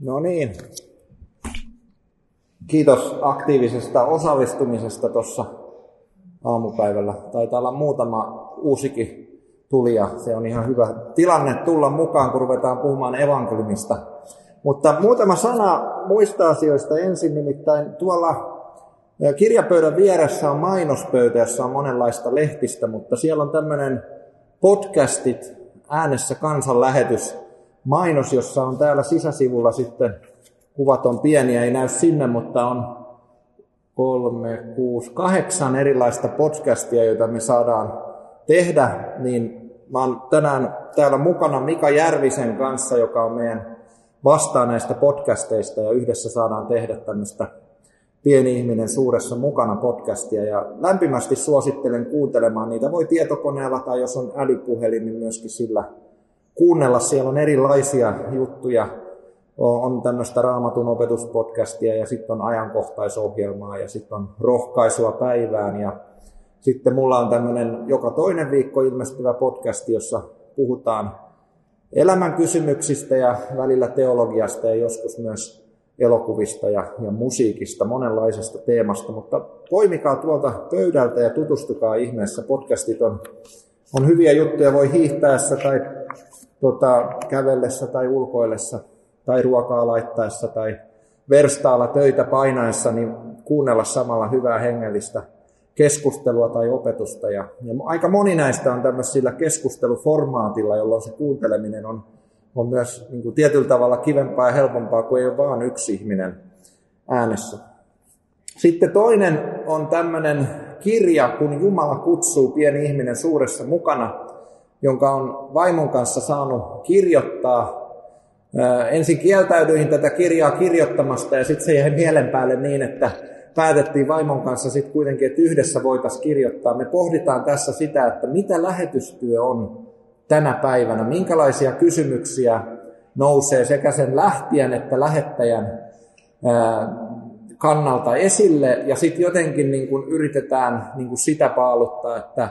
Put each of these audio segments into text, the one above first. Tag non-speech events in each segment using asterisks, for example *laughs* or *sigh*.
No niin. Kiitos aktiivisesta osallistumisesta tuossa aamupäivällä. Taitaa olla muutama uusikin tulija. Se on ihan hyvä tilanne tulla mukaan, kun ruvetaan puhumaan evankeliumista. Mutta muutama sana muista asioista ensin, nimittäin tuolla kirjapöydän vieressä on mainospöytä, jossa on monenlaista lehtistä, mutta siellä on tämmöinen podcastit, äänessä kansanlähetys, mainos, jossa on täällä sisäsivulla sitten, kuvat on pieniä, ei näy sinne, mutta on kolme, kuusi, kahdeksan erilaista podcastia, joita me saadaan tehdä, niin mä oon tänään täällä mukana Mika Järvisen kanssa, joka on meidän vastaa näistä podcasteista ja yhdessä saadaan tehdä tämmöistä Pieni ihminen suuressa mukana podcastia ja lämpimästi suosittelen kuuntelemaan niitä. Voi tietokoneella tai jos on älypuhelin, niin myöskin sillä kuunnella. Siellä on erilaisia juttuja. On tämmöistä raamatun opetuspodcastia ja sitten on ajankohtaisohjelmaa ja sitten on rohkaisua päivään. Ja sitten mulla on tämmöinen joka toinen viikko ilmestyvä podcasti, jossa puhutaan elämän kysymyksistä ja välillä teologiasta ja joskus myös elokuvista ja, ja musiikista, monenlaisesta teemasta, mutta poimikaa tuolta pöydältä ja tutustukaa ihmeessä. Podcastit on, on hyviä juttuja, voi hiihtäessä tai tota, kävellessä tai ulkoillessa tai ruokaa laittaessa tai verstaalla töitä painaessa, niin kuunnella samalla hyvää hengellistä keskustelua tai opetusta. Ja, ja aika moni näistä on tämmöisillä keskusteluformaatilla, jolloin se kuunteleminen on, on myös niin kuin tietyllä tavalla kivempaa ja helpompaa, kuin ei ole vain yksi ihminen äänessä. Sitten toinen on tämmöinen kirja, kun Jumala kutsuu pieni ihminen suuressa mukana jonka on vaimon kanssa saanut kirjoittaa. Ensin kieltäydyin tätä kirjaa kirjoittamasta ja sitten se jäi mielen päälle niin, että päätettiin vaimon kanssa sitten kuitenkin, että yhdessä voitaisiin kirjoittaa. Me pohditaan tässä sitä, että mitä lähetystyö on tänä päivänä, minkälaisia kysymyksiä nousee sekä sen lähtien että lähettäjän kannalta esille, ja sitten jotenkin niin kun yritetään niin kun sitä paaluttaa, että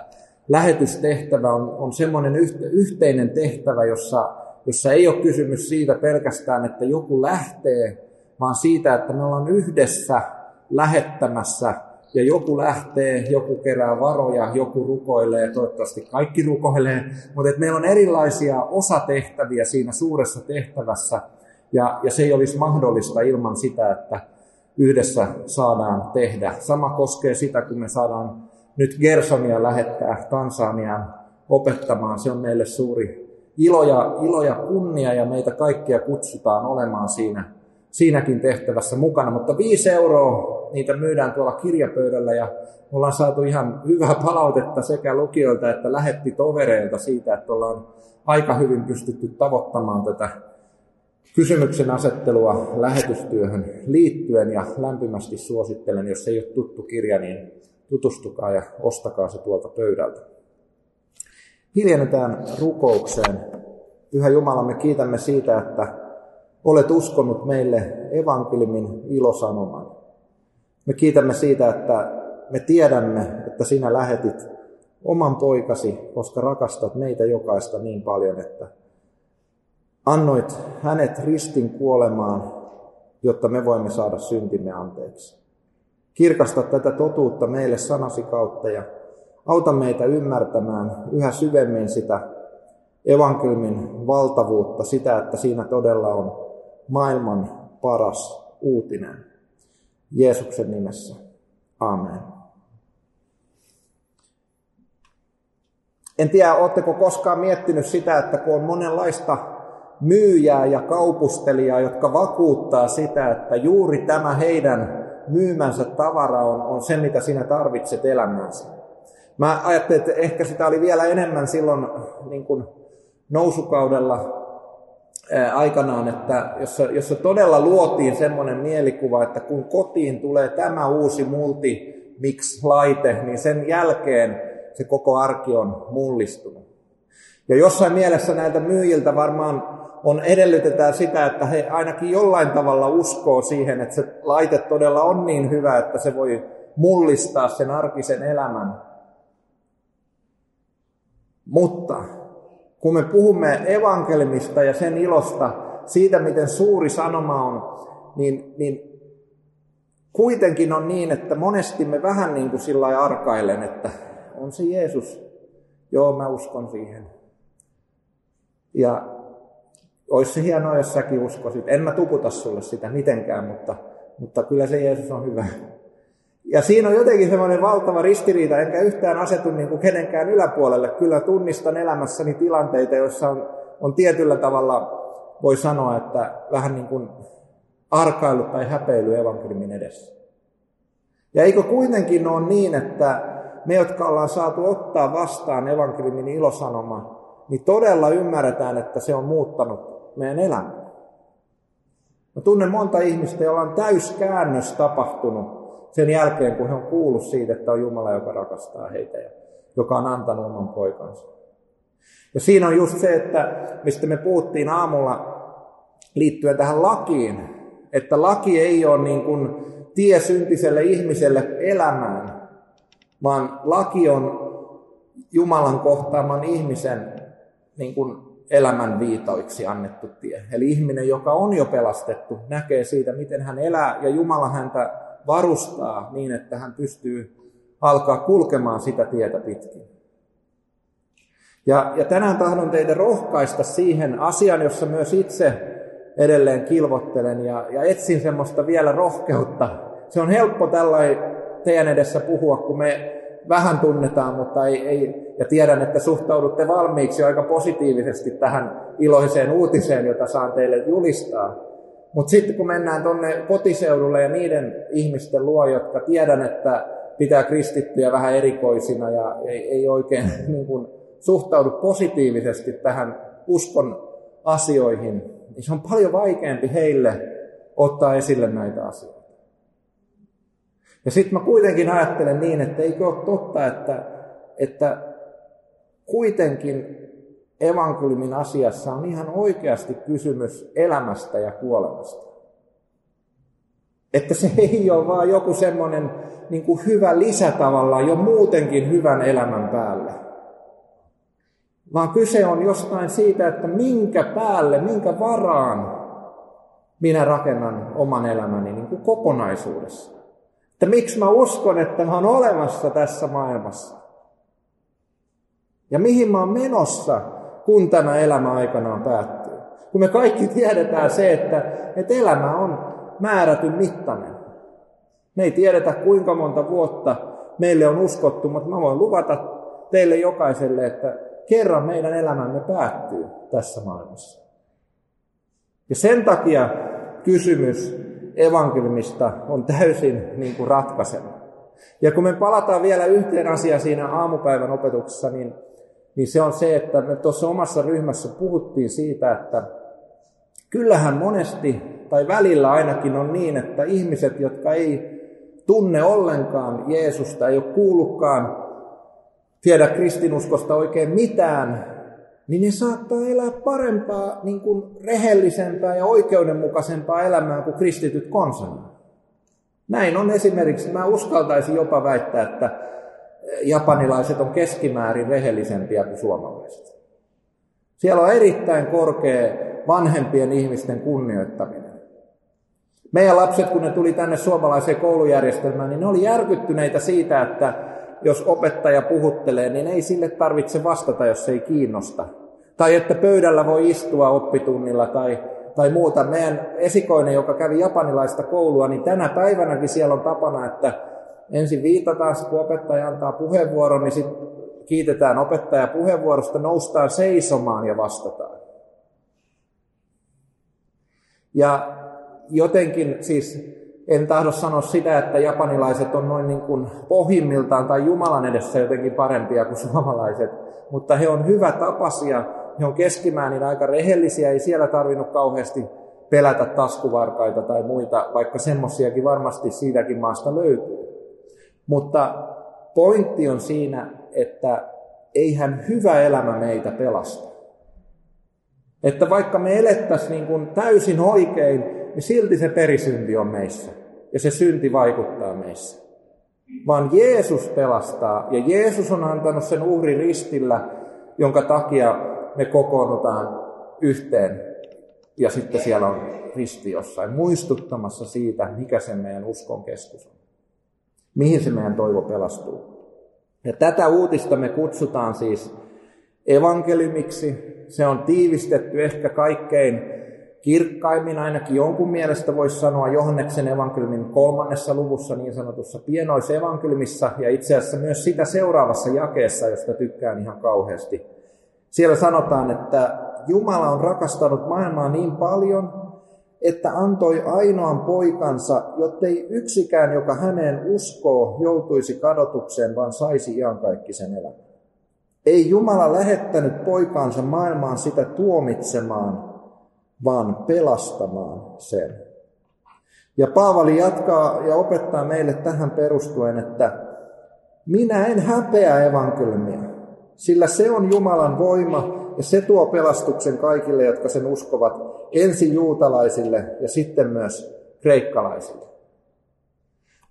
lähetystehtävä on, on semmoinen yhteinen tehtävä, jossa, jossa ei ole kysymys siitä pelkästään, että joku lähtee, vaan siitä, että me ollaan yhdessä lähettämässä ja joku lähtee, joku kerää varoja, joku rukoilee, toivottavasti kaikki rukoilee, mutta että meillä on erilaisia osatehtäviä siinä suuressa tehtävässä ja, ja se ei olisi mahdollista ilman sitä, että yhdessä saadaan tehdä. Sama koskee sitä, kun me saadaan nyt Gersonia lähettää Tansaniaan opettamaan. Se on meille suuri ilo ja, ilo ja kunnia ja meitä kaikkia kutsutaan olemaan siinä, siinäkin tehtävässä mukana. Mutta viisi euroa niitä myydään tuolla kirjapöydällä ja ollaan saatu ihan hyvää palautetta sekä lukijoilta että lähetti tovereilta siitä, että ollaan aika hyvin pystytty tavoittamaan tätä kysymyksen asettelua lähetystyöhön liittyen ja lämpimästi suosittelen, jos ei ole tuttu kirja, niin tutustukaa ja ostakaa se tuolta pöydältä. Hiljennetään rukoukseen. Pyhä Jumala, me kiitämme siitä, että olet uskonut meille evankeliumin ilosanoman. Me kiitämme siitä, että me tiedämme, että sinä lähetit oman poikasi, koska rakastat meitä jokaista niin paljon, että annoit hänet ristin kuolemaan, jotta me voimme saada syntimme anteeksi. Kirkasta tätä totuutta meille sanasi kautta ja auta meitä ymmärtämään yhä syvemmin sitä evankeliumin valtavuutta, sitä, että siinä todella on maailman paras uutinen. Jeesuksen nimessä. Amen. En tiedä, oletteko koskaan miettinyt sitä, että kun on monenlaista myyjää ja kaupustelijaa, jotka vakuuttaa sitä, että juuri tämä heidän myymänsä tavara on, on se, mitä sinä tarvitset elämääsi. Mä ajattelin, että ehkä sitä oli vielä enemmän silloin niin kuin nousukaudella ää, aikanaan, että jossa, jossa todella luotiin semmoinen mielikuva, että kun kotiin tulee tämä uusi multi-mix-laite, niin sen jälkeen se koko arki on mullistunut. Ja jossain mielessä näiltä myyjiltä varmaan on edellytetään sitä, että he ainakin jollain tavalla uskoo siihen, että se laite todella on niin hyvä, että se voi mullistaa sen arkisen elämän. Mutta kun me puhumme evankelmista ja sen ilosta, siitä, miten suuri sanoma on, niin, niin kuitenkin on niin, että monesti me vähän niin kuin sillä arkailen, että on se Jeesus. Joo, mä uskon siihen. Ja olisi hienoa, jos säkin uskoisit. En mä tuputa sulle sitä mitenkään, mutta, mutta kyllä se Jeesus on hyvä. Ja siinä on jotenkin semmoinen valtava ristiriita, enkä yhtään asetu niin kuin kenenkään yläpuolelle. Kyllä tunnistan elämässäni tilanteita, joissa on, on tietyllä tavalla, voi sanoa, että vähän niin kuin arkailu tai häpeily evankeliumin edessä. Ja eikö kuitenkin ole niin, että me, jotka ollaan saatu ottaa vastaan evankeliumin ilosanoma, niin todella ymmärretään, että se on muuttanut meidän elämää. Mä tunnen monta ihmistä, joilla on täyskäännös tapahtunut sen jälkeen, kun he on kuullut siitä, että on Jumala, joka rakastaa heitä ja joka on antanut oman poikansa. Ja siinä on just se, että mistä me puhuttiin aamulla liittyen tähän lakiin, että laki ei ole niin kuin tie syntiselle ihmiselle elämään, vaan laki on Jumalan kohtaaman ihmisen niin kuin elämän viitoiksi annettu tie. Eli ihminen, joka on jo pelastettu, näkee siitä, miten hän elää, ja Jumala häntä varustaa niin, että hän pystyy alkaa kulkemaan sitä tietä pitkin. Ja, ja tänään tahdon teitä rohkaista siihen asian, jossa myös itse edelleen kilvottelen ja, ja etsin semmoista vielä rohkeutta. Se on helppo tällainen teidän edessä puhua, kun me vähän tunnetaan, mutta ei, ei, ja tiedän, että suhtaudutte valmiiksi aika positiivisesti tähän iloiseen uutiseen, jota saan teille julistaa. Mutta sitten kun mennään tuonne kotiseudulle ja niiden ihmisten luo, jotka tiedän, että pitää kristittyjä vähän erikoisina ja ei, ei oikein *laughs* niin kuin, suhtaudu positiivisesti tähän uskon asioihin, niin se on paljon vaikeampi heille ottaa esille näitä asioita. Ja sitten mä kuitenkin ajattelen niin, että eikö ole totta, että, että kuitenkin evankeliumin asiassa on ihan oikeasti kysymys elämästä ja kuolemasta. Että se ei ole vaan joku semmoinen niin hyvä lisä tavallaan jo muutenkin hyvän elämän päälle. Vaan kyse on jostain siitä, että minkä päälle, minkä varaan minä rakennan oman elämäni niin kuin kokonaisuudessa. Että miksi mä uskon, että mä oon olemassa tässä maailmassa. Ja mihin mä oon menossa, kun tämä elämä aikanaan päättyy. Kun me kaikki tiedetään se, että, että elämä on määrätyn mittainen. Me ei tiedetä kuinka monta vuotta meille on uskottu, mutta mä voin luvata teille jokaiselle, että kerran meidän elämämme päättyy tässä maailmassa. Ja sen takia kysymys evankeliumista on täysin niin kuin ratkaiseva. Ja kun me palataan vielä yhteen asiaan siinä aamupäivän opetuksessa, niin niin se on se, että me tuossa omassa ryhmässä puhuttiin siitä, että kyllähän monesti tai välillä ainakin on niin, että ihmiset, jotka ei tunne ollenkaan Jeesusta, ei ole kuullutkaan tiedä kristinuskosta oikein mitään, niin ne saattaa elää parempaa, niin kuin rehellisempää ja oikeudenmukaisempaa elämää kuin kristityt konsana. Näin on esimerkiksi, mä uskaltaisin jopa väittää, että japanilaiset on keskimäärin rehellisempiä kuin suomalaiset. Siellä on erittäin korkea vanhempien ihmisten kunnioittaminen. Meidän lapset, kun ne tuli tänne suomalaiseen koulujärjestelmään, niin ne oli järkyttyneitä siitä, että jos opettaja puhuttelee, niin ei sille tarvitse vastata, jos se ei kiinnosta. Tai että pöydällä voi istua oppitunnilla tai, tai muuta. Meidän esikoinen, joka kävi japanilaista koulua, niin tänä päivänäkin siellä on tapana, että ensin viitataan, kun opettaja antaa puheenvuoron, niin sitten kiitetään opettaja puheenvuorosta, noustaan seisomaan ja vastataan. Ja jotenkin siis en tahdo sanoa sitä, että japanilaiset on noin niin kuin pohjimmiltaan tai Jumalan edessä jotenkin parempia kuin suomalaiset, mutta he on hyvä tapasia, he on keskimäärin aika rehellisiä, ei siellä tarvinnut kauheasti pelätä taskuvarkaita tai muita, vaikka semmoisiakin varmasti siitäkin maasta löytyy. Mutta pointti on siinä, että eihän hyvä elämä meitä pelasta. Että vaikka me elettäisiin niin kuin täysin oikein, niin silti se perisynti on meissä. Ja se synti vaikuttaa meissä. Vaan Jeesus pelastaa, ja Jeesus on antanut sen uhrin ristillä, jonka takia me kokoonnutaan yhteen ja sitten siellä on risti jossain muistuttamassa siitä, mikä se meidän uskon keskus on. Mihin se meidän toivo pelastuu. Ja tätä uutista me kutsutaan siis evankeliumiksi. Se on tiivistetty ehkä kaikkein kirkkaimmin, ainakin jonkun mielestä voisi sanoa Johanneksen evankeliumin kolmannessa luvussa niin sanotussa pienoisevankeliumissa ja itse asiassa myös sitä seuraavassa jakeessa, josta tykkään ihan kauheasti. Siellä sanotaan, että Jumala on rakastanut maailmaa niin paljon, että antoi ainoan poikansa, jottei yksikään, joka häneen uskoo, joutuisi kadotukseen, vaan saisi iankaikkisen elämän. Ei Jumala lähettänyt poikaansa maailmaan sitä tuomitsemaan, vaan pelastamaan sen. Ja Paavali jatkaa ja opettaa meille tähän perustuen, että minä en häpeä evankeliumia, sillä se on Jumalan voima ja se tuo pelastuksen kaikille, jotka sen uskovat, ensin juutalaisille ja sitten myös kreikkalaisille.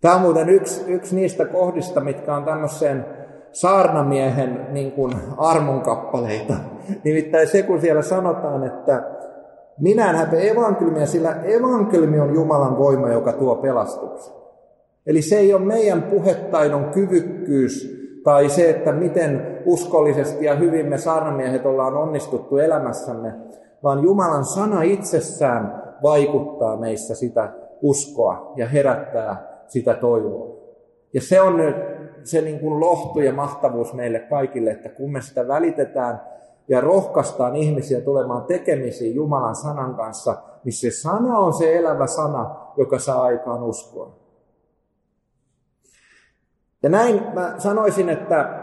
Tämä on muuten yksi, yksi niistä kohdista, mitkä on tämmöiseen saarnamiehen niin kuin armonkappaleita. Nimittäin se, kun siellä sanotaan, että minä en häpeä evankeliumia, sillä evankeliumi on Jumalan voima, joka tuo pelastuksen. Eli se ei ole meidän puhetaidon kyvykkyys tai se, että miten uskollisesti ja hyvin me saarnamiehet ollaan onnistuttu elämässämme, vaan Jumalan sana itsessään vaikuttaa meissä sitä uskoa ja herättää sitä toivoa. Ja se on nyt se niin kuin lohtu ja mahtavuus meille kaikille, että kun me sitä välitetään ja rohkaistaan ihmisiä tulemaan tekemisiin Jumalan sanan kanssa, niin se sana on se elävä sana, joka saa aikaan uskoa. Ja näin mä sanoisin, että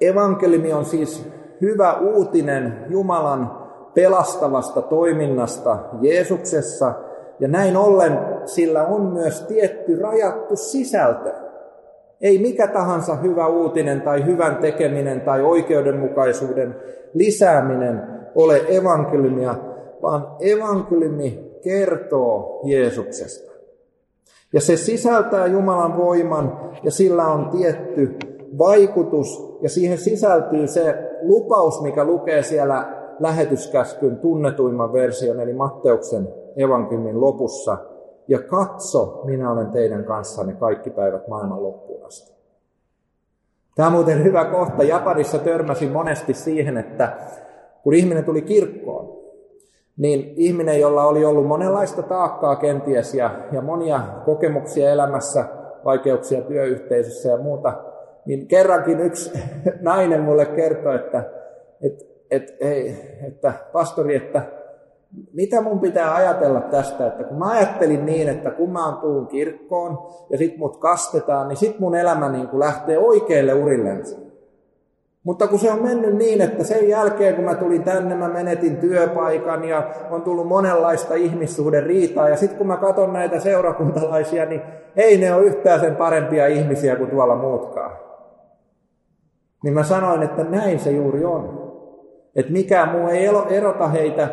evankeliumi on siis hyvä uutinen Jumalan pelastavasta toiminnasta Jeesuksessa, ja näin ollen sillä on myös tietty rajattu sisältö. Ei mikä tahansa hyvä uutinen tai hyvän tekeminen tai oikeudenmukaisuuden lisääminen ole evankeliumia, vaan evankeliumi kertoo Jeesuksesta. Ja se sisältää Jumalan voiman ja sillä on tietty vaikutus ja siihen sisältyy se lupaus, mikä lukee siellä lähetyskäskyn tunnetuimman version, eli Matteuksen evankeliumin lopussa. Ja katso, minä olen teidän kanssanne kaikki päivät maailman loppuun asti. Tämä on muuten hyvä kohta. Japanissa törmäsin monesti siihen, että kun ihminen tuli kirkkoon, niin ihminen, jolla oli ollut monenlaista taakkaa kenties ja, ja monia kokemuksia elämässä, vaikeuksia työyhteisössä ja muuta, niin kerrankin yksi *laughs* nainen mulle kertoi, että, että, että, että pastori, että mitä mun pitää ajatella tästä, että kun mä ajattelin niin, että kun mä tuun kirkkoon ja sit mut kastetaan, niin sit mun elämä niin kuin lähtee oikeille urillensa. Mutta kun se on mennyt niin, että sen jälkeen kun mä tulin tänne, mä menetin työpaikan ja on tullut monenlaista ihmissuhden riitaa. Ja sitten kun mä katson näitä seurakuntalaisia, niin ei ne ole yhtään sen parempia ihmisiä kuin tuolla muutkaan. Niin mä sanoin, että näin se juuri on. Että mikään muu ei erota heitä.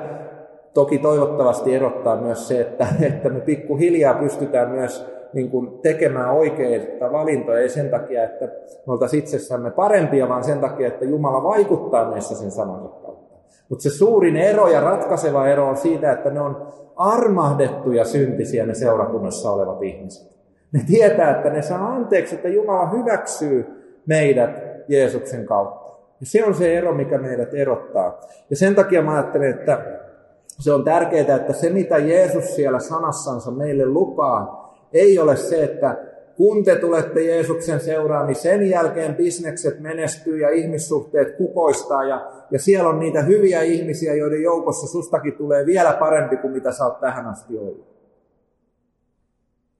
Toki toivottavasti erottaa myös se, että, että me pikkuhiljaa pystytään myös niin kuin tekemään oikeita valintoja, ei sen takia, että me oltaisiin itsessämme parempia, vaan sen takia, että Jumala vaikuttaa meissä sen sanansa kautta. Mutta se suurin ero ja ratkaiseva ero on siitä, että ne on armahdettuja syntisiä ne seurakunnassa olevat ihmiset. Ne tietää, että ne saa anteeksi, että Jumala hyväksyy meidät Jeesuksen kautta. Ja se on se ero, mikä meidät erottaa. Ja sen takia mä ajattelen, että se on tärkeää, että se mitä Jeesus siellä sanassansa meille lupaa, ei ole se, että kun te tulette Jeesuksen seuraan, niin sen jälkeen bisnekset menestyy ja ihmissuhteet kukoistaa ja, ja siellä on niitä hyviä ihmisiä, joiden joukossa sustakin tulee vielä parempi kuin mitä sä oot tähän asti ollut.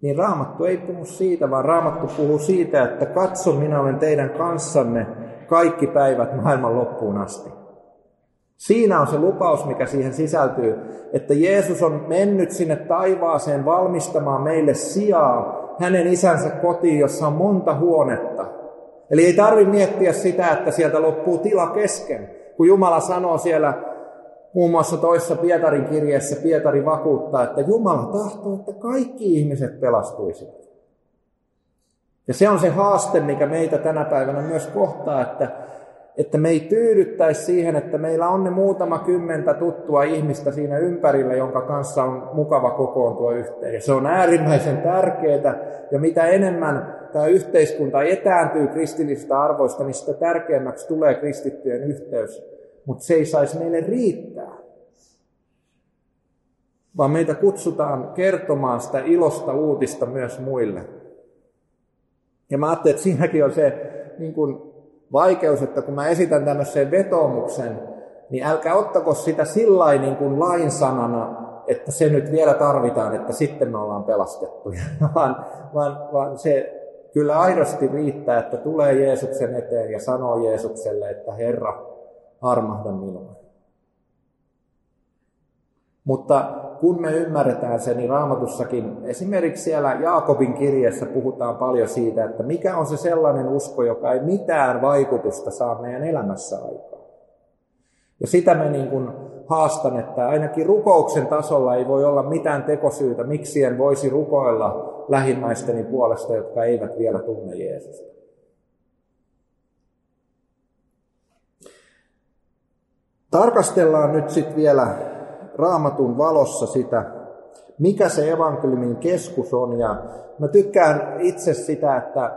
Niin Raamattu ei puhu siitä, vaan Raamattu puhuu siitä, että katso, minä olen teidän kanssanne kaikki päivät maailman loppuun asti. Siinä on se lupaus, mikä siihen sisältyy, että Jeesus on mennyt sinne taivaaseen valmistamaan meille sijaa hänen isänsä kotiin, jossa on monta huonetta. Eli ei tarvitse miettiä sitä, että sieltä loppuu tila kesken. Kun Jumala sanoo siellä muun muassa toissa Pietarin kirjeessä, Pietari vakuuttaa, että Jumala tahtoo, että kaikki ihmiset pelastuisivat. Ja se on se haaste, mikä meitä tänä päivänä myös kohtaa, että Että me ei tyydyttäisi siihen, että meillä on ne muutama kymmentä tuttua ihmistä siinä ympärillä, jonka kanssa on mukava kokoontua yhteen. Ja se on äärimmäisen tärkeää. Ja mitä enemmän tämä yhteiskunta etääntyy kristillisistä arvoista, niin sitä tärkeämmäksi tulee kristittyjen yhteys. Mutta se ei saisi meille riittää. Vaan meitä kutsutaan kertomaan sitä ilosta uutista myös muille. Ja mä ajattelin, että siinäkin on se niin kuin vaikeus, että kun mä esitän tämmöisen vetomuksen, niin älkää ottako sitä sillä niin kuin lainsanana, että se nyt vielä tarvitaan, että sitten me ollaan pelastettuja, *laughs* vaan, vaan, vaan se kyllä aidosti riittää, että tulee Jeesuksen eteen ja sanoo Jeesukselle, että Herra, armahda minua. Mutta kun me ymmärretään se, niin raamatussakin, esimerkiksi siellä Jaakobin kirjassa puhutaan paljon siitä, että mikä on se sellainen usko, joka ei mitään vaikutusta saa meidän elämässä aikaan. Ja sitä me niin kuin haastan, että ainakin rukouksen tasolla ei voi olla mitään tekosyytä, miksi en voisi rukoilla lähimmäisteni puolesta, jotka eivät vielä tunne Jeesusta. Tarkastellaan nyt sitten vielä raamatun valossa sitä, mikä se evankeliumin keskus on. Ja mä tykkään itse sitä, että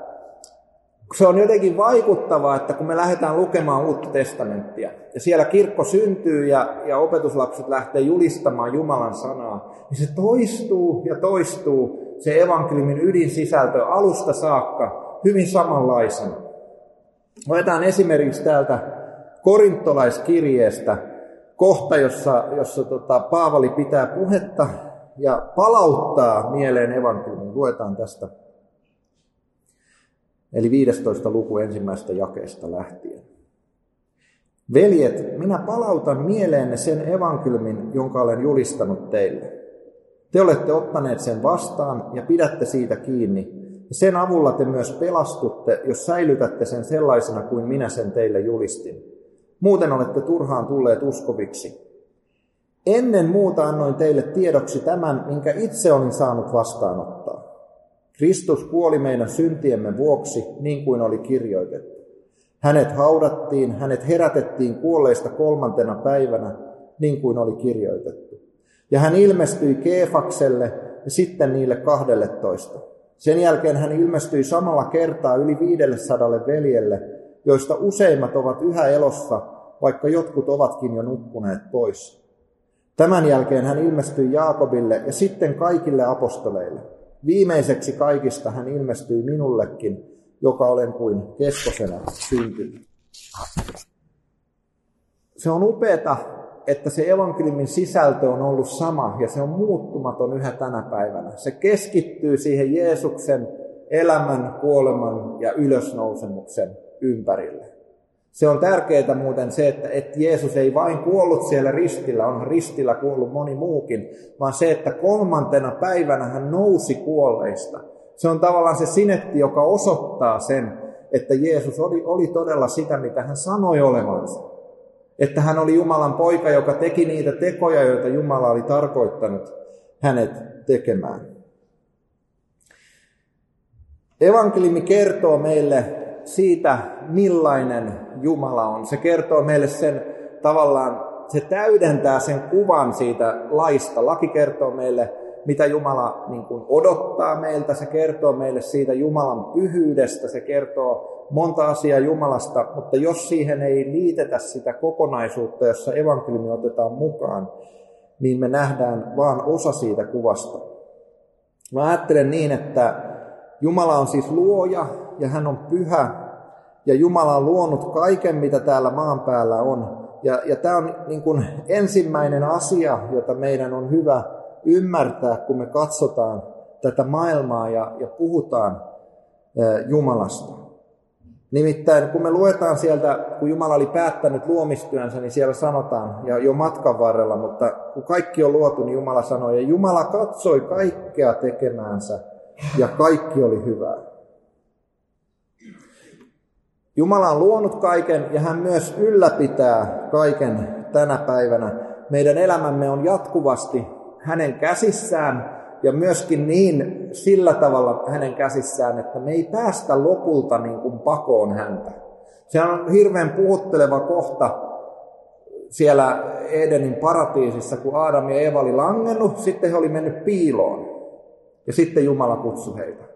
se on jotenkin vaikuttavaa, että kun me lähdetään lukemaan uutta testamenttia, ja siellä kirkko syntyy ja, ja opetuslapset lähtee julistamaan Jumalan sanaa, niin se toistuu ja toistuu se evankeliumin ydinsisältö alusta saakka hyvin samanlaisen. Otetaan esimerkiksi täältä korintolaiskirjeestä kohta, jossa, jossa tota, Paavali pitää puhetta ja palauttaa mieleen evankeliumin. Luetaan tästä. Eli 15. luku ensimmäistä jakeesta lähtien. Veljet, minä palautan mieleenne sen evankeliumin, jonka olen julistanut teille. Te olette ottaneet sen vastaan ja pidätte siitä kiinni. Ja sen avulla te myös pelastutte, jos säilytätte sen sellaisena kuin minä sen teille julistin. Muuten olette turhaan tulleet uskoviksi. Ennen muuta annoin teille tiedoksi tämän, minkä itse olin saanut vastaanottaa. Kristus kuoli meidän syntiemme vuoksi, niin kuin oli kirjoitettu. Hänet haudattiin, hänet herätettiin kuolleista kolmantena päivänä, niin kuin oli kirjoitettu. Ja hän ilmestyi Keefakselle ja sitten niille kahdelle toista. Sen jälkeen hän ilmestyi samalla kertaa yli viidelle sadalle veljelle, joista useimmat ovat yhä elossa, vaikka jotkut ovatkin jo nukkuneet pois. Tämän jälkeen hän ilmestyi Jaakobille ja sitten kaikille apostoleille. Viimeiseksi kaikista hän ilmestyi minullekin, joka olen kuin keskosena syntynyt. Se on upeata, että se evankeliumin sisältö on ollut sama ja se on muuttumaton yhä tänä päivänä. Se keskittyy siihen Jeesuksen elämän, kuoleman ja ylösnousemuksen ympärille. Se on tärkeää muuten se, että, että Jeesus ei vain kuollut siellä ristillä, on ristillä kuollut moni muukin, vaan se, että kolmantena päivänä hän nousi kuolleista. Se on tavallaan se sinetti, joka osoittaa sen, että Jeesus oli, oli todella sitä, mitä hän sanoi olevansa. Että hän oli Jumalan poika, joka teki niitä tekoja, joita Jumala oli tarkoittanut hänet tekemään. Evankeliumi kertoo meille siitä, millainen Jumala on. Se kertoo meille sen tavallaan, se täydentää sen kuvan siitä laista. Laki kertoo meille, mitä Jumala niin kuin odottaa meiltä. Se kertoo meille siitä Jumalan pyhyydestä. Se kertoo monta asiaa Jumalasta, mutta jos siihen ei liitetä sitä kokonaisuutta, jossa evankeliumi otetaan mukaan, niin me nähdään vain osa siitä kuvasta. Mä ajattelen niin, että Jumala on siis luoja ja hän on pyhä ja Jumala on luonut kaiken, mitä täällä maan päällä on. Ja, ja tämä on niin kuin ensimmäinen asia, jota meidän on hyvä ymmärtää, kun me katsotaan tätä maailmaa ja, ja puhutaan Jumalasta. Nimittäin kun me luetaan sieltä, kun Jumala oli päättänyt luomistyönsä, niin siellä sanotaan, ja jo matkan varrella, mutta kun kaikki on luotu, niin Jumala sanoi, ja Jumala katsoi kaikkea tekemäänsä, ja kaikki oli hyvää. Jumala on luonut kaiken ja hän myös ylläpitää kaiken tänä päivänä. Meidän elämämme on jatkuvasti hänen käsissään ja myöskin niin sillä tavalla hänen käsissään, että me ei päästä lopulta niin kuin pakoon häntä. Se on hirveän puhutteleva kohta siellä Edenin paratiisissa, kun Aadam ja Eva oli langennut, sitten he oli mennyt piiloon. Ja sitten Jumala kutsui heitä.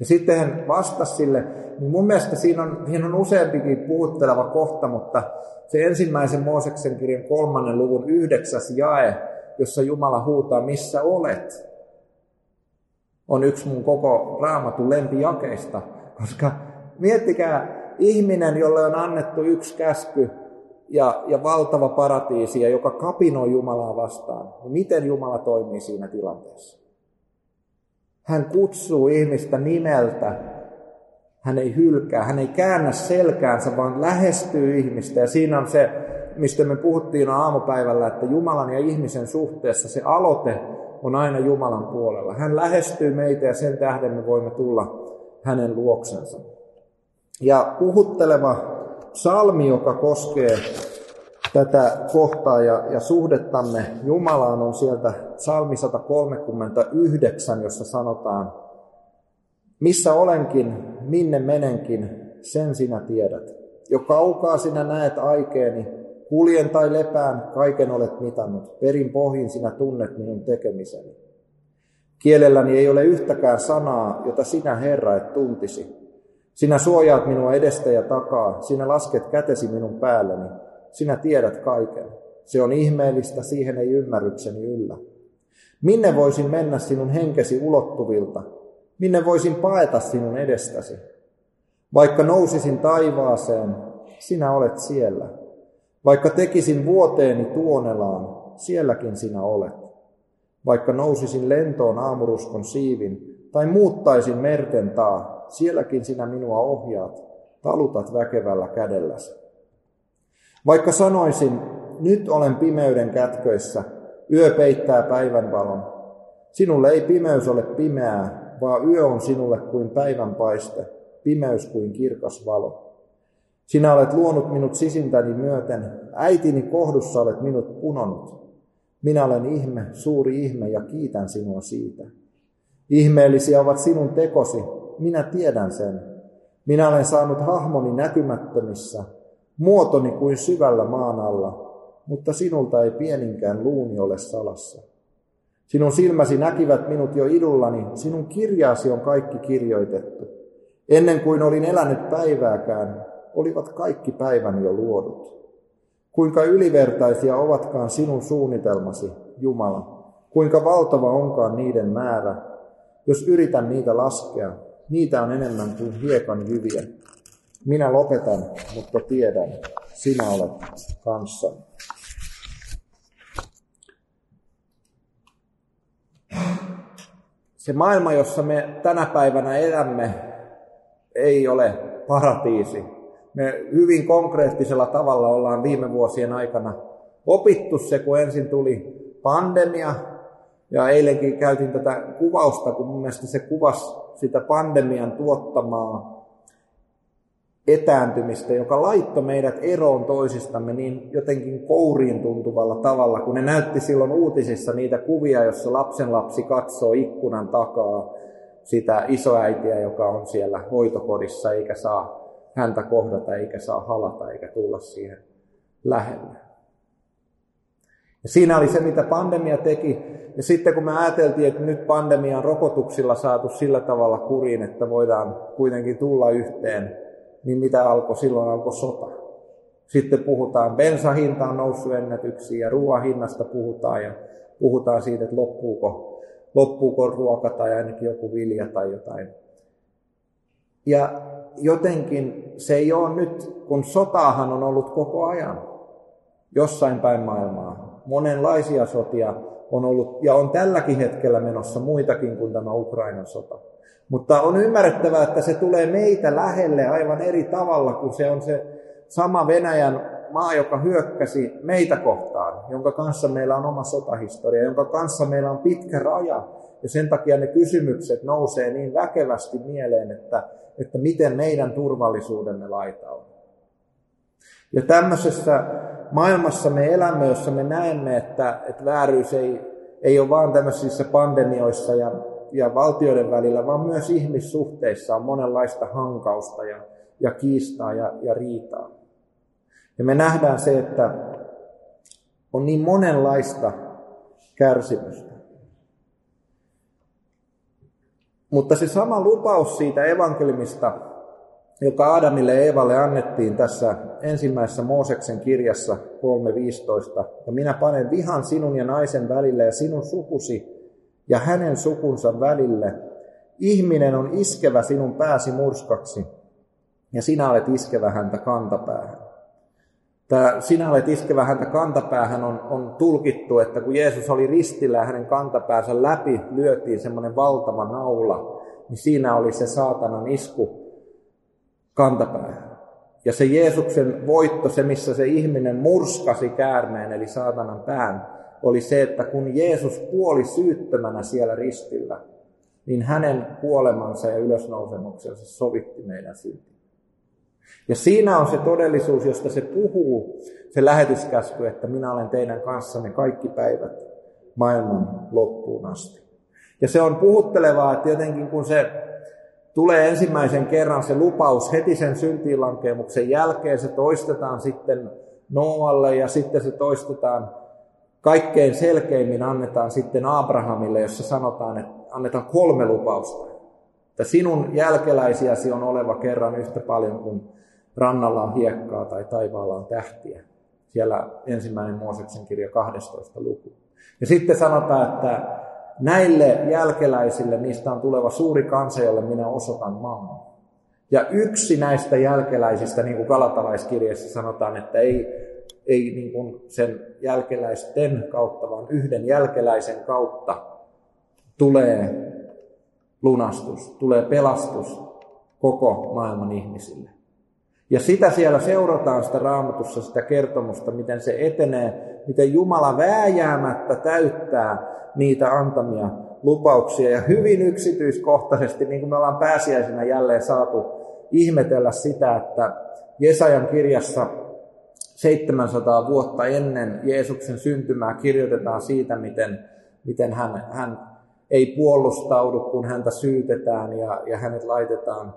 Ja sitten hän vastasi sille, niin mun mielestä siinä on, siinä on useampikin puhutteleva kohta, mutta se ensimmäisen Mooseksen kirjan kolmannen luvun yhdeksäs jae, jossa Jumala huutaa, missä olet, on yksi mun koko raamatun lempijakeista. Koska miettikää, ihminen, jolle on annettu yksi käsky ja, ja valtava paratiisi, ja joka kapinoi Jumalaa vastaan, niin miten Jumala toimii siinä tilanteessa? Hän kutsuu ihmistä nimeltä. Hän ei hylkää, hän ei käännä selkäänsä, vaan lähestyy ihmistä. Ja siinä on se, mistä me puhuttiin aamupäivällä, että Jumalan ja ihmisen suhteessa se aloite on aina Jumalan puolella. Hän lähestyy meitä ja sen tähden me voimme tulla hänen luoksensa. Ja puhutteleva salmi, joka koskee tätä kohtaa ja, ja suhdettamme Jumalaan on sieltä salmi 139, jossa sanotaan, missä olenkin, minne menenkin, sen sinä tiedät. Jo kaukaa sinä näet aikeeni, kuljen tai lepään, kaiken olet mitannut. Perin pohjin sinä tunnet minun tekemiseni. Kielelläni ei ole yhtäkään sanaa, jota sinä, Herra, et tuntisi. Sinä suojaat minua edestä ja takaa, sinä lasket kätesi minun päälleni, sinä tiedät kaiken. Se on ihmeellistä, siihen ei ymmärrykseni yllä. Minne voisin mennä sinun henkesi ulottuvilta? Minne voisin paeta sinun edestäsi? Vaikka nousisin taivaaseen, sinä olet siellä. Vaikka tekisin vuoteeni tuonelaan, sielläkin sinä olet. Vaikka nousisin lentoon aamuruskon siivin, tai muuttaisin merten taa, sielläkin sinä minua ohjaat, talutat väkevällä kädelläsi. Vaikka sanoisin, nyt olen pimeyden kätköissä, yö peittää päivänvalon. Sinulle ei pimeys ole pimeää, vaan yö on sinulle kuin päivänpaiste, pimeys kuin kirkas valo. Sinä olet luonut minut sisintäni myöten, äitini kohdussa olet minut punonut. Minä olen ihme, suuri ihme ja kiitän sinua siitä. Ihmeellisiä ovat sinun tekosi, minä tiedän sen. Minä olen saanut hahmoni näkymättömissä, muotoni kuin syvällä maan alla, mutta sinulta ei pieninkään luuni ole salassa. Sinun silmäsi näkivät minut jo idullani, sinun kirjaasi on kaikki kirjoitettu. Ennen kuin olin elänyt päivääkään, olivat kaikki päivän jo luodut. Kuinka ylivertaisia ovatkaan sinun suunnitelmasi, Jumala, kuinka valtava onkaan niiden määrä, jos yritän niitä laskea, niitä on enemmän kuin hiekan jyviä. Minä lopetan, mutta tiedän, sinä olet kanssani. Se maailma, jossa me tänä päivänä elämme, ei ole paratiisi. Me hyvin konkreettisella tavalla ollaan viime vuosien aikana opittu se, kun ensin tuli pandemia, ja eilenkin käytin tätä kuvausta, kun mun mielestä se kuvasi sitä pandemian tuottamaa etääntymistä, joka laittoi meidät eroon toisistamme niin jotenkin kouriin tuntuvalla tavalla, kun ne näytti silloin uutisissa niitä kuvia, jossa lapsenlapsi katsoo ikkunan takaa sitä isoäitiä, joka on siellä hoitokodissa, eikä saa häntä kohdata, eikä saa halata, eikä tulla siihen lähelle. Ja siinä oli se, mitä pandemia teki. Ja sitten kun me ajateltiin, että nyt pandemian rokotuksilla saatu sillä tavalla kuriin, että voidaan kuitenkin tulla yhteen, niin mitä alkoi? Silloin alkoi sota. Sitten puhutaan, bensahinta on noussut ennätyksiin ja ruoan hinnasta puhutaan ja puhutaan siitä, että loppuuko, loppuuko ruoka tai ainakin joku vilja tai jotain. Ja jotenkin se ei ole nyt, kun sotaahan on ollut koko ajan jossain päin maailmaa. Monenlaisia sotia on ollut ja on tälläkin hetkellä menossa muitakin kuin tämä Ukrainan sota. Mutta on ymmärrettävää, että se tulee meitä lähelle aivan eri tavalla, kuin se on se sama Venäjän maa, joka hyökkäsi meitä kohtaan, jonka kanssa meillä on oma sotahistoria, jonka kanssa meillä on pitkä raja. Ja sen takia ne kysymykset nousee niin väkevästi mieleen, että, että miten meidän turvallisuudemme laita on. Ja tämmöisessä maailmassa me elämme, jossa me näemme, että, että vääryys ei, ei ole vaan tämmöisissä pandemioissa ja, ja valtioiden välillä, vaan myös ihmissuhteissa on monenlaista hankausta ja ja kiistaa ja, ja riitaa. Ja me nähdään se, että on niin monenlaista kärsimystä. Mutta se sama lupaus siitä evankeliumista, joka Adamille ja Evalle annettiin tässä ensimmäisessä Mooseksen kirjassa 3.15. Ja minä panen vihan sinun ja naisen välille ja sinun sukusi ja hänen sukunsa välille. Ihminen on iskevä sinun pääsi murskaksi ja sinä olet iskevä häntä kantapäähän. Tämä sinä olet iskevä häntä kantapäähän on, on tulkittu, että kun Jeesus oli ristillä ja hänen kantapäänsä läpi lyötiin semmoinen valtava naula, niin siinä oli se saatanan isku kantapäähän. Ja se Jeesuksen voitto, se missä se ihminen murskasi käärmeen, eli saatanan pään, oli se, että kun Jeesus kuoli syyttömänä siellä ristillä, niin hänen kuolemansa ja ylösnousemuksensa sovitti meidän syntiin. Ja siinä on se todellisuus, josta se puhuu, se lähetyskäsky, että minä olen teidän kanssanne kaikki päivät maailman loppuun asti. Ja se on puhuttelevaa, että jotenkin kun se tulee ensimmäisen kerran se lupaus heti sen syntiinlankemuksen jälkeen, se toistetaan sitten Noalle ja sitten se toistetaan kaikkein selkeimmin annetaan sitten Abrahamille, jossa sanotaan, että annetaan kolme lupausta. Että sinun jälkeläisiäsi on oleva kerran yhtä paljon kuin rannalla on hiekkaa tai taivaalla on tähtiä. Siellä ensimmäinen Mooseksen kirja 12 luku. Ja sitten sanotaan, että näille jälkeläisille niistä on tuleva suuri kansa, jolle minä osoitan maan. Ja yksi näistä jälkeläisistä, niin kuin Galatalaiskirjassa sanotaan, että ei, ei niin kuin sen jälkeläisten kautta, vaan yhden jälkeläisen kautta tulee lunastus, tulee pelastus koko maailman ihmisille. Ja sitä siellä seurataan sitä raamatussa, sitä kertomusta, miten se etenee, miten Jumala vääjäämättä täyttää niitä antamia lupauksia. Ja hyvin yksityiskohtaisesti, niin kuin me ollaan pääsiäisenä jälleen saatu ihmetellä sitä, että Jesajan kirjassa 700 vuotta ennen Jeesuksen syntymää kirjoitetaan siitä, miten, miten hän, hän ei puolustaudu, kun häntä syytetään ja, ja hänet laitetaan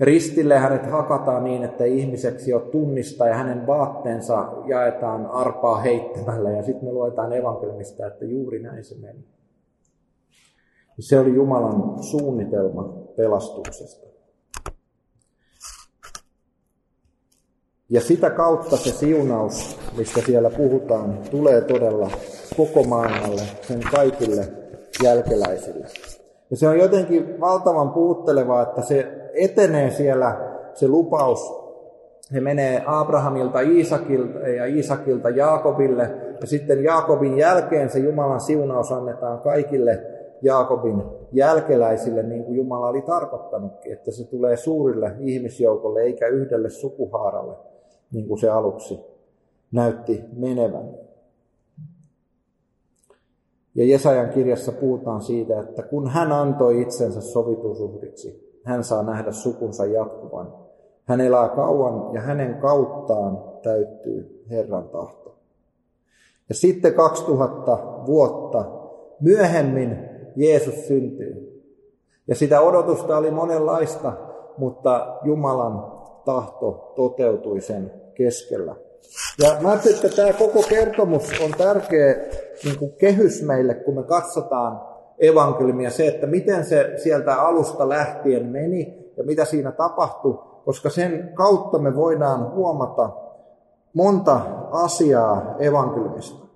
Ristille hänet hakataan niin, että ihmiseksi jo tunnistaa ja hänen vaatteensa jaetaan arpaa heittämällä. Ja sitten me luetaan evankeliumista, että juuri näin se meni. Se oli Jumalan suunnitelma pelastuksesta. Ja sitä kautta se siunaus, mistä siellä puhutaan, tulee todella koko maailmalle, sen kaikille jälkeläisille. Ja se on jotenkin valtavan puuttelevaa, että se etenee siellä se lupaus. Se menee Abrahamilta Iisakilta ja Iisakilta Jaakobille. Ja sitten Jaakobin jälkeen se Jumalan siunaus annetaan kaikille Jaakobin jälkeläisille, niin kuin Jumala oli tarkoittanutkin, että se tulee suurille ihmisjoukolle eikä yhdelle sukuhaaralle, niin kuin se aluksi näytti menevän. Ja Jesajan kirjassa puhutaan siitä, että kun hän antoi itsensä sovitusuhriksi, hän saa nähdä sukunsa jatkuvan. Hän elää kauan ja hänen kauttaan täyttyy Herran tahto. Ja sitten 2000 vuotta myöhemmin Jeesus syntyy. Ja sitä odotusta oli monenlaista, mutta Jumalan tahto toteutui sen keskellä. Ja mä ajattelin, että tämä koko kertomus on tärkeä niin kuin kehys meille, kun me katsotaan evankeliumia, se, että miten se sieltä alusta lähtien meni ja mitä siinä tapahtui, koska sen kautta me voidaan huomata monta asiaa evankeliumista.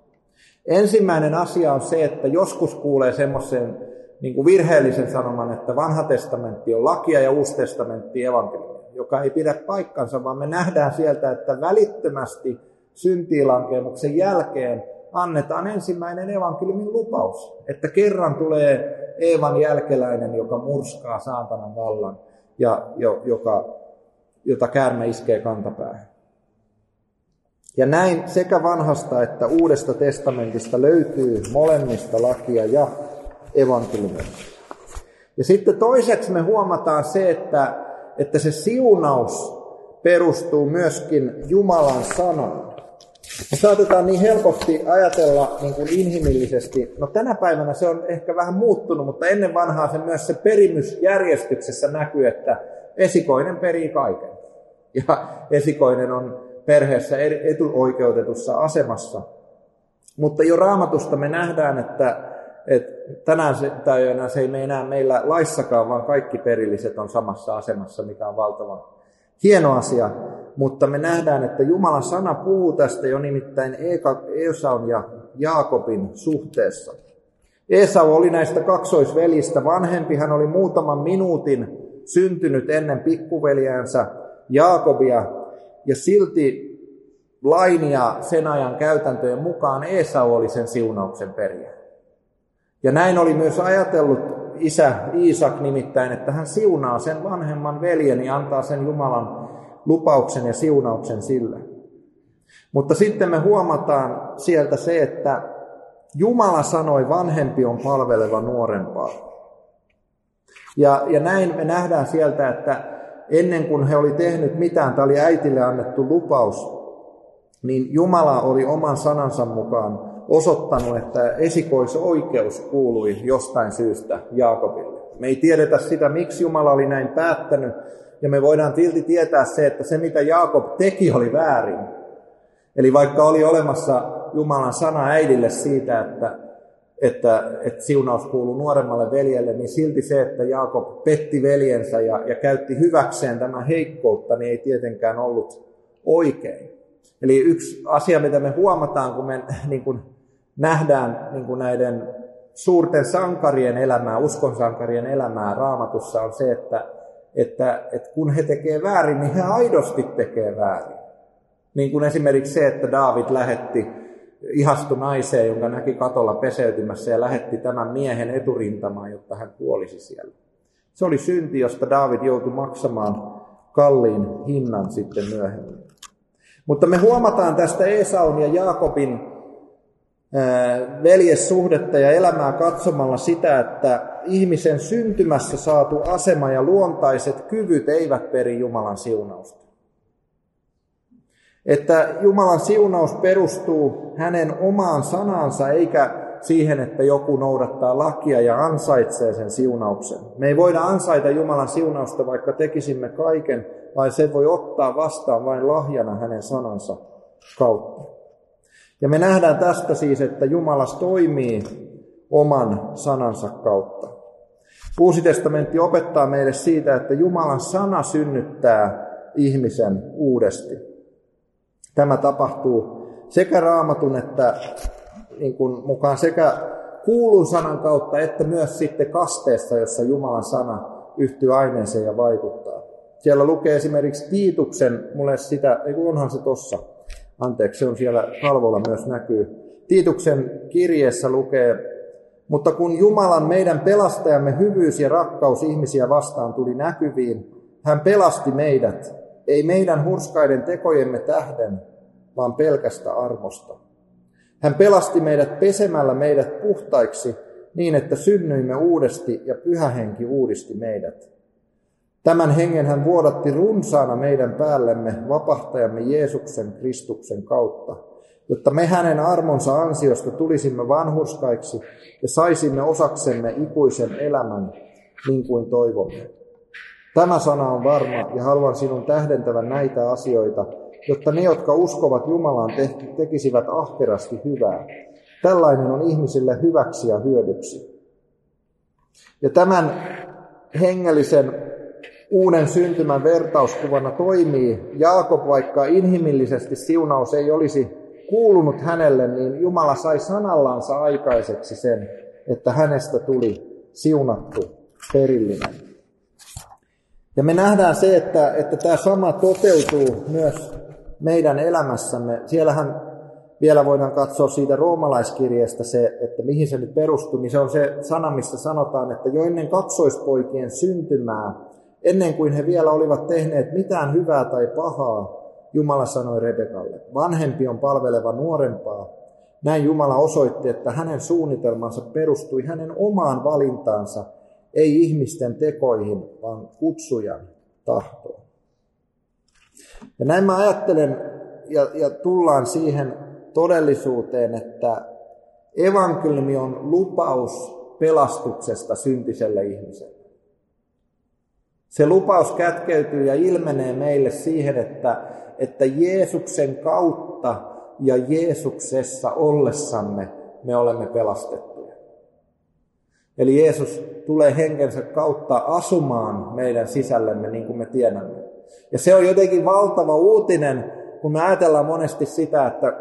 Ensimmäinen asia on se, että joskus kuulee semmoisen niin virheellisen sanoman, että vanha testamentti on lakia ja uusi testamentti evankeliumia, joka ei pidä paikkansa, vaan me nähdään sieltä, että välittömästi syntiilankemuksen jälkeen annetaan ensimmäinen evankeliumin lupaus, että kerran tulee Eevan jälkeläinen, joka murskaa saatanan vallan ja jo, joka, jota käärme iskee kantapäähän. Ja näin sekä vanhasta että uudesta testamentista löytyy molemmista lakia ja evankeliumia. Ja sitten toiseksi me huomataan se, että, että se siunaus perustuu myöskin Jumalan sanaan. Me saatetaan niin helposti ajatella niin kuin inhimillisesti, no tänä päivänä se on ehkä vähän muuttunut, mutta ennen vanhaa se myös se perimysjärjestyksessä näkyy, että esikoinen perii kaiken. Ja esikoinen on perheessä etuoikeutetussa asemassa. Mutta jo raamatusta me nähdään, että, että tänään se, tai enää se ei me enää meillä laissakaan, vaan kaikki perilliset on samassa asemassa, mikä on valtava hieno asia. Mutta me nähdään, että Jumalan sana puhuu tästä jo nimittäin Esaun ja Jaakobin suhteessa. Esau oli näistä kaksoisvelistä vanhempi, hän oli muutaman minuutin syntynyt ennen pikkuveljäänsä Jaakobia, ja silti lain ja sen ajan käytäntöjen mukaan Esau oli sen siunauksen perijä. Ja näin oli myös ajatellut isä Iisak nimittäin, että hän siunaa sen vanhemman veljen ja antaa sen Jumalan lupauksen ja siunauksen sille. Mutta sitten me huomataan sieltä se, että Jumala sanoi, vanhempi on palveleva nuorempaa. Ja, ja näin me nähdään sieltä, että ennen kuin he oli tehnyt mitään, tämä oli äitille annettu lupaus, niin Jumala oli oman sanansa mukaan osoittanut, että esikoisoikeus kuului jostain syystä Jaakobille. Me ei tiedetä sitä, miksi Jumala oli näin päättänyt, ja me voidaan silti tietää se, että se mitä Jaakob teki oli väärin. Eli vaikka oli olemassa Jumalan sana äidille siitä, että, että, että siunaus kuuluu nuoremmalle veljelle, niin silti se, että Jaakob petti veljensä ja, ja käytti hyväkseen tämän heikkoutta, niin ei tietenkään ollut oikein. Eli yksi asia, mitä me huomataan, kun me niin kuin nähdään niin kuin näiden suurten sankarien elämää, uskon sankarien elämää raamatussa, on se, että, että, että kun he tekee väärin, niin he aidosti tekee väärin. Niin kuin esimerkiksi se, että Daavid lähetti ihastu naiseen, jonka näki katolla peseytymässä ja lähetti tämän miehen eturintamaan, jotta hän kuolisi siellä. Se oli synti, josta Daavid joutui maksamaan kalliin hinnan sitten myöhemmin. Mutta me huomataan tästä Esaun ja Jaakobin veljessuhdetta ja elämää katsomalla sitä, että ihmisen syntymässä saatu asema ja luontaiset kyvyt eivät peri Jumalan siunausta. Että Jumalan siunaus perustuu hänen omaan sanansa eikä siihen, että joku noudattaa lakia ja ansaitsee sen siunauksen. Me ei voida ansaita Jumalan siunausta, vaikka tekisimme kaiken, vaan se voi ottaa vastaan vain lahjana hänen sanansa kautta. Ja me nähdään tästä siis, että Jumalas toimii oman sanansa kautta. Uusi testamentti opettaa meille siitä, että Jumalan sana synnyttää ihmisen uudesti. Tämä tapahtuu sekä raamatun että niin kuin mukaan sekä kuulun sanan kautta että myös sitten kasteessa, jossa Jumalan sana yhtyy aineeseen ja vaikuttaa. Siellä lukee esimerkiksi Tiituksen, mulle sitä, ei onhan se tossa, anteeksi, se on siellä kalvolla myös näkyy. Tiituksen kirjeessä lukee, mutta kun Jumalan meidän pelastajamme hyvyys ja rakkaus ihmisiä vastaan tuli näkyviin, hän pelasti meidät ei meidän hurskaiden tekojemme tähden, vaan pelkästä armosta. Hän pelasti meidät pesemällä meidät puhtaiksi niin, että synnyimme uudesti ja pyhä henki uudisti meidät. Tämän hengen hän vuodatti runsaana meidän päällemme vapahtajamme Jeesuksen Kristuksen kautta, jotta me hänen armonsa ansiosta tulisimme vanhurskaiksi ja saisimme osaksemme ikuisen elämän niin kuin toivomme. Tämä sana on varma ja haluan sinun tähdentävän näitä asioita, jotta ne, jotka uskovat Jumalaan, tekisivät ahkerasti hyvää. Tällainen on ihmisille hyväksi ja hyödyksi. Ja tämän hengellisen uuden syntymän vertauskuvana toimii Jaakob, vaikka inhimillisesti siunaus ei olisi kuulunut hänelle, niin Jumala sai sanallansa aikaiseksi sen, että hänestä tuli siunattu perillinen. Ja me nähdään se, että, että tämä sama toteutuu myös meidän elämässämme. Siellähän vielä voidaan katsoa siitä roomalaiskirjeestä se, että mihin se nyt perustuu, niin se on se sana, missä sanotaan, että jo ennen kaksoispoikien syntymää, ennen kuin he vielä olivat tehneet mitään hyvää tai pahaa, Jumala sanoi Rebekalle, vanhempi on palveleva nuorempaa. Näin Jumala osoitti, että hänen suunnitelmansa perustui hänen omaan valintaansa – ei ihmisten tekoihin, vaan kutsujan tahtoon. Ja näin mä ajattelen, ja, ja tullaan siihen todellisuuteen, että evankeliumi on lupaus pelastuksesta syntiselle ihmiselle. Se lupaus kätkeytyy ja ilmenee meille siihen, että, että Jeesuksen kautta ja Jeesuksessa ollessamme me olemme pelastettuja. Eli Jeesus tulee henkensä kautta asumaan meidän sisällemme, niin kuin me tiedämme. Ja se on jotenkin valtava uutinen, kun me ajatellaan monesti sitä, että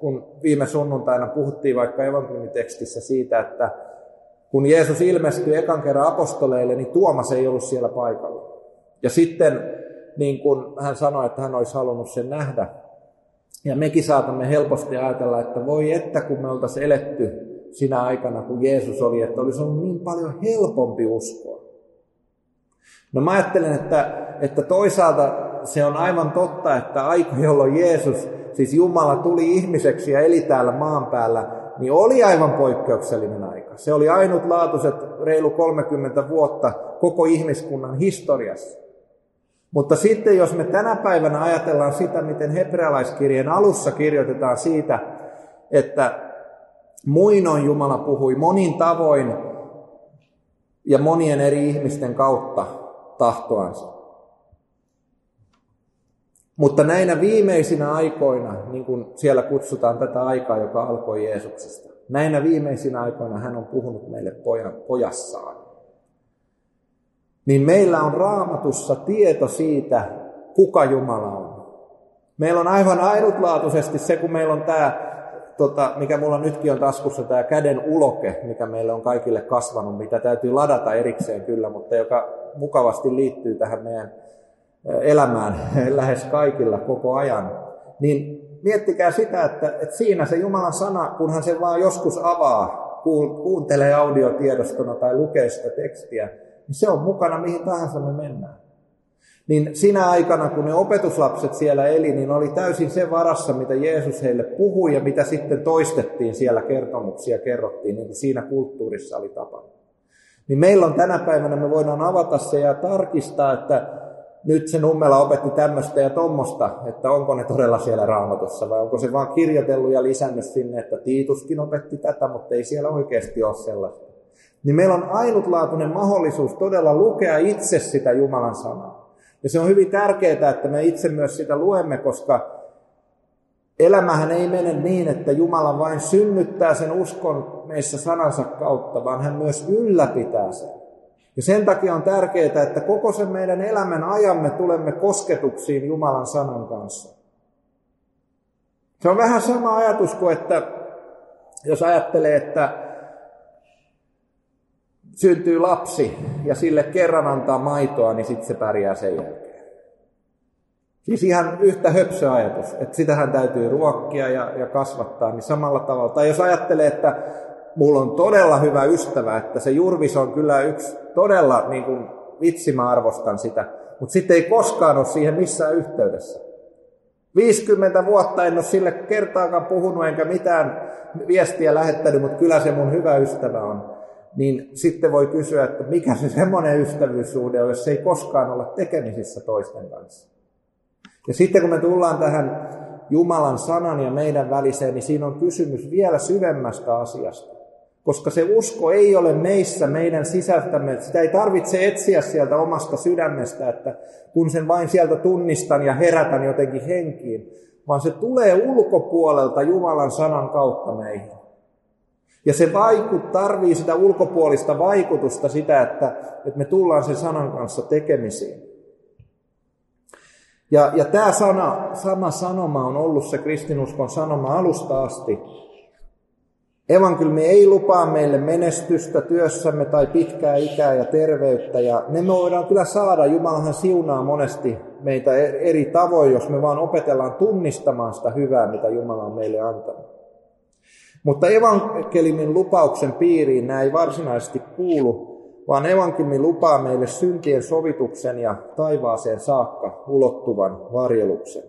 kun viime sunnuntaina puhuttiin vaikka evankeliumitekstissä siitä, että kun Jeesus ilmestyi ekan kerran apostoleille, niin Tuomas ei ollut siellä paikalla. Ja sitten niin kuin hän sanoi, että hän olisi halunnut sen nähdä. Ja mekin saatamme helposti ajatella, että voi että kun me oltaisiin eletty sinä aikana, kun Jeesus oli, että olisi ollut niin paljon helpompi uskoa. No mä ajattelen, että, että toisaalta se on aivan totta, että aika, jolloin Jeesus, siis Jumala tuli ihmiseksi ja eli täällä maan päällä, niin oli aivan poikkeuksellinen aika. Se oli ainutlaatuiset reilu 30 vuotta koko ihmiskunnan historiassa. Mutta sitten jos me tänä päivänä ajatellaan sitä, miten hebrealaiskirjeen alussa kirjoitetaan siitä, että muinoin Jumala puhui monin tavoin ja monien eri ihmisten kautta tahtoansa. Mutta näinä viimeisinä aikoina, niin kuin siellä kutsutaan tätä aikaa, joka alkoi Jeesuksesta, näinä viimeisinä aikoina hän on puhunut meille pojassaan. Niin meillä on raamatussa tieto siitä, kuka Jumala on. Meillä on aivan ainutlaatuisesti se, kun meillä on tämä, tota, mikä mulla nytkin on taskussa, tämä käden uloke, mikä meille on kaikille kasvanut, mitä täytyy ladata erikseen kyllä, mutta joka mukavasti liittyy tähän meidän elämään *laughs* lähes kaikilla koko ajan, niin miettikää sitä, että, että siinä se Jumalan sana, kun hän sen vaan joskus avaa, kuuntelee audiotiedostona tai lukee sitä tekstiä, niin se on mukana mihin tahansa me mennään. Niin sinä aikana, kun ne opetuslapset siellä eli, niin oli täysin se varassa, mitä Jeesus heille puhui ja mitä sitten toistettiin siellä kertomuksia, kerrottiin, niin kuin siinä kulttuurissa oli tapana. Niin meillä on tänä päivänä, me voidaan avata se ja tarkistaa, että nyt se Nummela opetti tämmöistä ja tuommoista, että onko ne todella siellä raamatussa vai onko se vaan kirjoitellut ja lisännyt sinne, että Tiituskin opetti tätä, mutta ei siellä oikeasti ole sellaista. Niin meillä on ainutlaatuinen mahdollisuus todella lukea itse sitä Jumalan sanaa. Ja se on hyvin tärkeää, että me itse myös sitä luemme, koska elämähän ei mene niin, että Jumala vain synnyttää sen uskon meissä sanansa kautta, vaan hän myös ylläpitää sen. Ja sen takia on tärkeää, että koko sen meidän elämän ajamme tulemme kosketuksiin Jumalan sanan kanssa. Se on vähän sama ajatus kuin, että jos ajattelee, että syntyy lapsi ja sille kerran antaa maitoa, niin sitten se pärjää sen jälkeen. Siis ihan yhtä höpsö ajatus, että sitähän täytyy ruokkia ja, ja kasvattaa, niin samalla tavalla. Tai jos ajattelee, että mulla on todella hyvä ystävä, että se Jurvis on kyllä yksi todella, niin kuin, vitsi mä arvostan sitä, mutta sitten ei koskaan ole siihen missään yhteydessä. 50 vuotta en ole sille kertaakaan puhunut enkä mitään viestiä lähettänyt, mutta kyllä se mun hyvä ystävä on. Niin sitten voi kysyä, että mikä se semmoinen ystävyyssuhde on, jos se ei koskaan olla tekemisissä toisten kanssa. Ja sitten kun me tullaan tähän Jumalan sanan ja meidän väliseen, niin siinä on kysymys vielä syvemmästä asiasta. Koska se usko ei ole meissä, meidän sisältämme. Sitä ei tarvitse etsiä sieltä omasta sydämestä, että kun sen vain sieltä tunnistan ja herätän jotenkin henkiin, vaan se tulee ulkopuolelta Jumalan sanan kautta meihin. Ja se vaikut, tarvii sitä ulkopuolista vaikutusta, sitä, että, että me tullaan sen sanan kanssa tekemisiin. Ja, ja tämä sana, sama sanoma on ollut se kristinuskon sanoma alusta asti. Evankeliumi ei lupaa meille menestystä työssämme tai pitkää ikää ja terveyttä, ja ne me voidaan kyllä saada. Jumalahan siunaa monesti meitä eri tavoin, jos me vaan opetellaan tunnistamaan sitä hyvää, mitä Jumala on meille antanut. Mutta evankeliumin lupauksen piiriin nämä ei varsinaisesti kuulu, vaan evankeliumi lupaa meille syntien sovituksen ja taivaaseen saakka ulottuvan varjeluksen.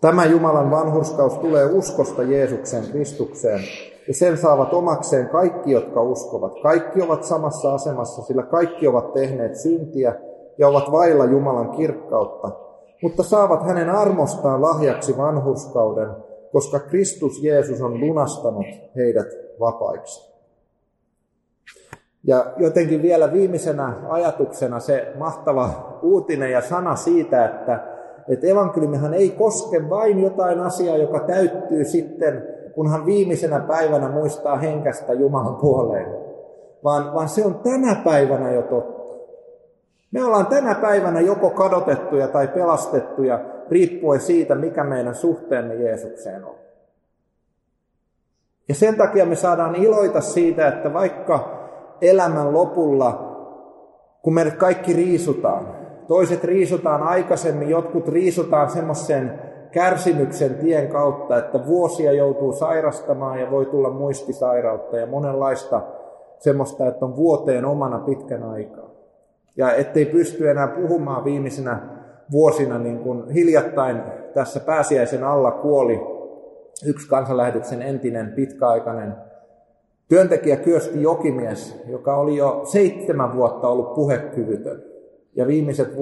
Tämä Jumalan vanhurskaus tulee uskosta Jeesuksen Kristukseen, ja sen saavat omakseen kaikki, jotka uskovat. Kaikki ovat samassa asemassa, sillä kaikki ovat tehneet syntiä ja ovat vailla Jumalan kirkkautta, mutta saavat hänen armostaan lahjaksi vanhurskauden, koska Kristus Jeesus on lunastanut heidät vapaiksi. Ja jotenkin vielä viimeisenä ajatuksena se mahtava uutinen ja sana siitä, että, että evankeliumihan ei koske vain jotain asiaa, joka täyttyy sitten, kunhan viimeisenä päivänä muistaa henkästä Jumalan puoleen, vaan, vaan se on tänä päivänä jo totta. Me ollaan tänä päivänä joko kadotettuja tai pelastettuja, riippuen siitä, mikä meidän suhteemme Jeesukseen on. Ja sen takia me saadaan iloita siitä, että vaikka elämän lopulla, kun meidät kaikki riisutaan, toiset riisutaan aikaisemmin, jotkut riisutaan semmoisen kärsimyksen tien kautta, että vuosia joutuu sairastamaan ja voi tulla muistisairautta ja monenlaista semmoista, että on vuoteen omana pitkän aikaa. Ja ettei pysty enää puhumaan viimeisenä vuosina, niin kuin hiljattain tässä pääsiäisen alla kuoli yksi kansanlähetyksen entinen pitkäaikainen työntekijä Kyösti Jokimies, joka oli jo seitsemän vuotta ollut puhekyvytön ja viimeiset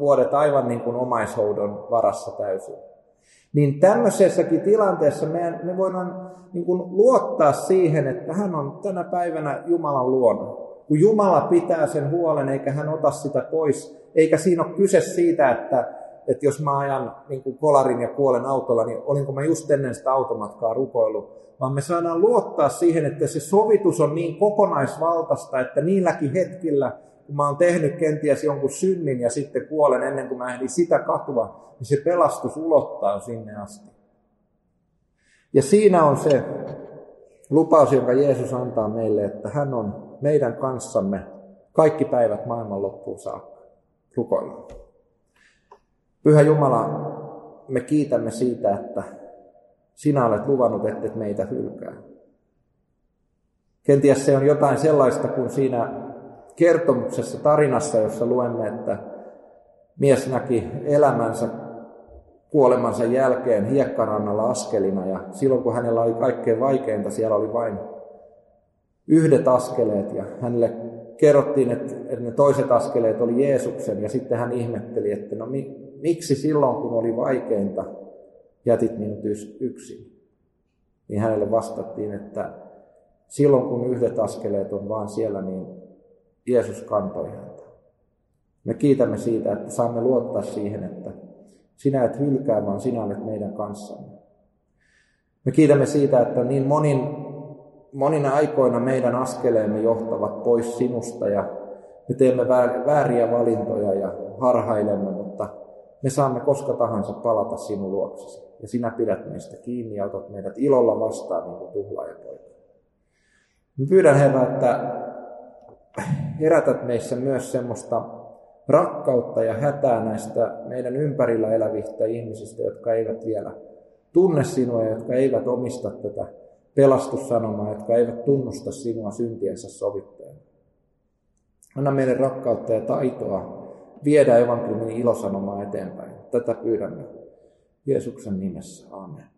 vuodet aivan niin kuin omaishoidon varassa täysin. Niin tämmöisessäkin tilanteessa me, me voidaan niin kuin luottaa siihen, että hän on tänä päivänä Jumalan luona kun Jumala pitää sen huolen, eikä hän ota sitä pois. Eikä siinä ole kyse siitä, että, että jos mä ajan niin kuin kolarin ja kuolen autolla, niin olinko mä just ennen sitä automatkaa rukoillut. Vaan me saadaan luottaa siihen, että se sovitus on niin kokonaisvaltaista, että niilläkin hetkillä, kun mä oon tehnyt kenties jonkun synnin ja sitten kuolen ennen kuin mä ehdin sitä katua, niin se pelastus ulottaa sinne asti. Ja siinä on se lupaus, jonka Jeesus antaa meille, että hän on meidän kanssamme kaikki päivät maailman loppuun saakka. Rukoillaan. Pyhä Jumala, me kiitämme siitä, että sinä olet luvannut, että meitä hylkää. Kenties se on jotain sellaista kuin siinä kertomuksessa, tarinassa, jossa luemme, että mies näki elämänsä kuolemansa jälkeen hiekkarannalla askelina ja silloin kun hänellä oli kaikkein vaikeinta, siellä oli vain yhdet askeleet ja hänelle kerrottiin, että, ne toiset askeleet oli Jeesuksen ja sitten hän ihmetteli, että no mi, miksi silloin kun oli vaikeinta jätit minut yksin. Niin hänelle vastattiin, että silloin kun yhdet askeleet on vaan siellä, niin Jeesus kantoi häntä. Me kiitämme siitä, että saamme luottaa siihen, että sinä et hylkää, vaan sinä olet meidän kanssamme. Me kiitämme siitä, että niin monin monina aikoina meidän askeleemme johtavat pois sinusta ja me teemme vääriä valintoja ja harhailemme, mutta me saamme koska tahansa palata sinun luoksesi. Ja sinä pidät meistä kiinni ja otat meidät ilolla vastaan niin kuin tuhlaajapoika. Pyydän Herra, että herätät meissä myös semmoista rakkautta ja hätää näistä meidän ympärillä elävistä ihmisistä, jotka eivät vielä tunne sinua ja jotka eivät omista tätä pelastussanomaa, jotka eivät tunnusta sinua syntiensä sovittajana. Anna meille rakkautta ja taitoa viedä evankeliumin ilosanomaa eteenpäin. Tätä pyydämme Jeesuksen nimessä. Amen.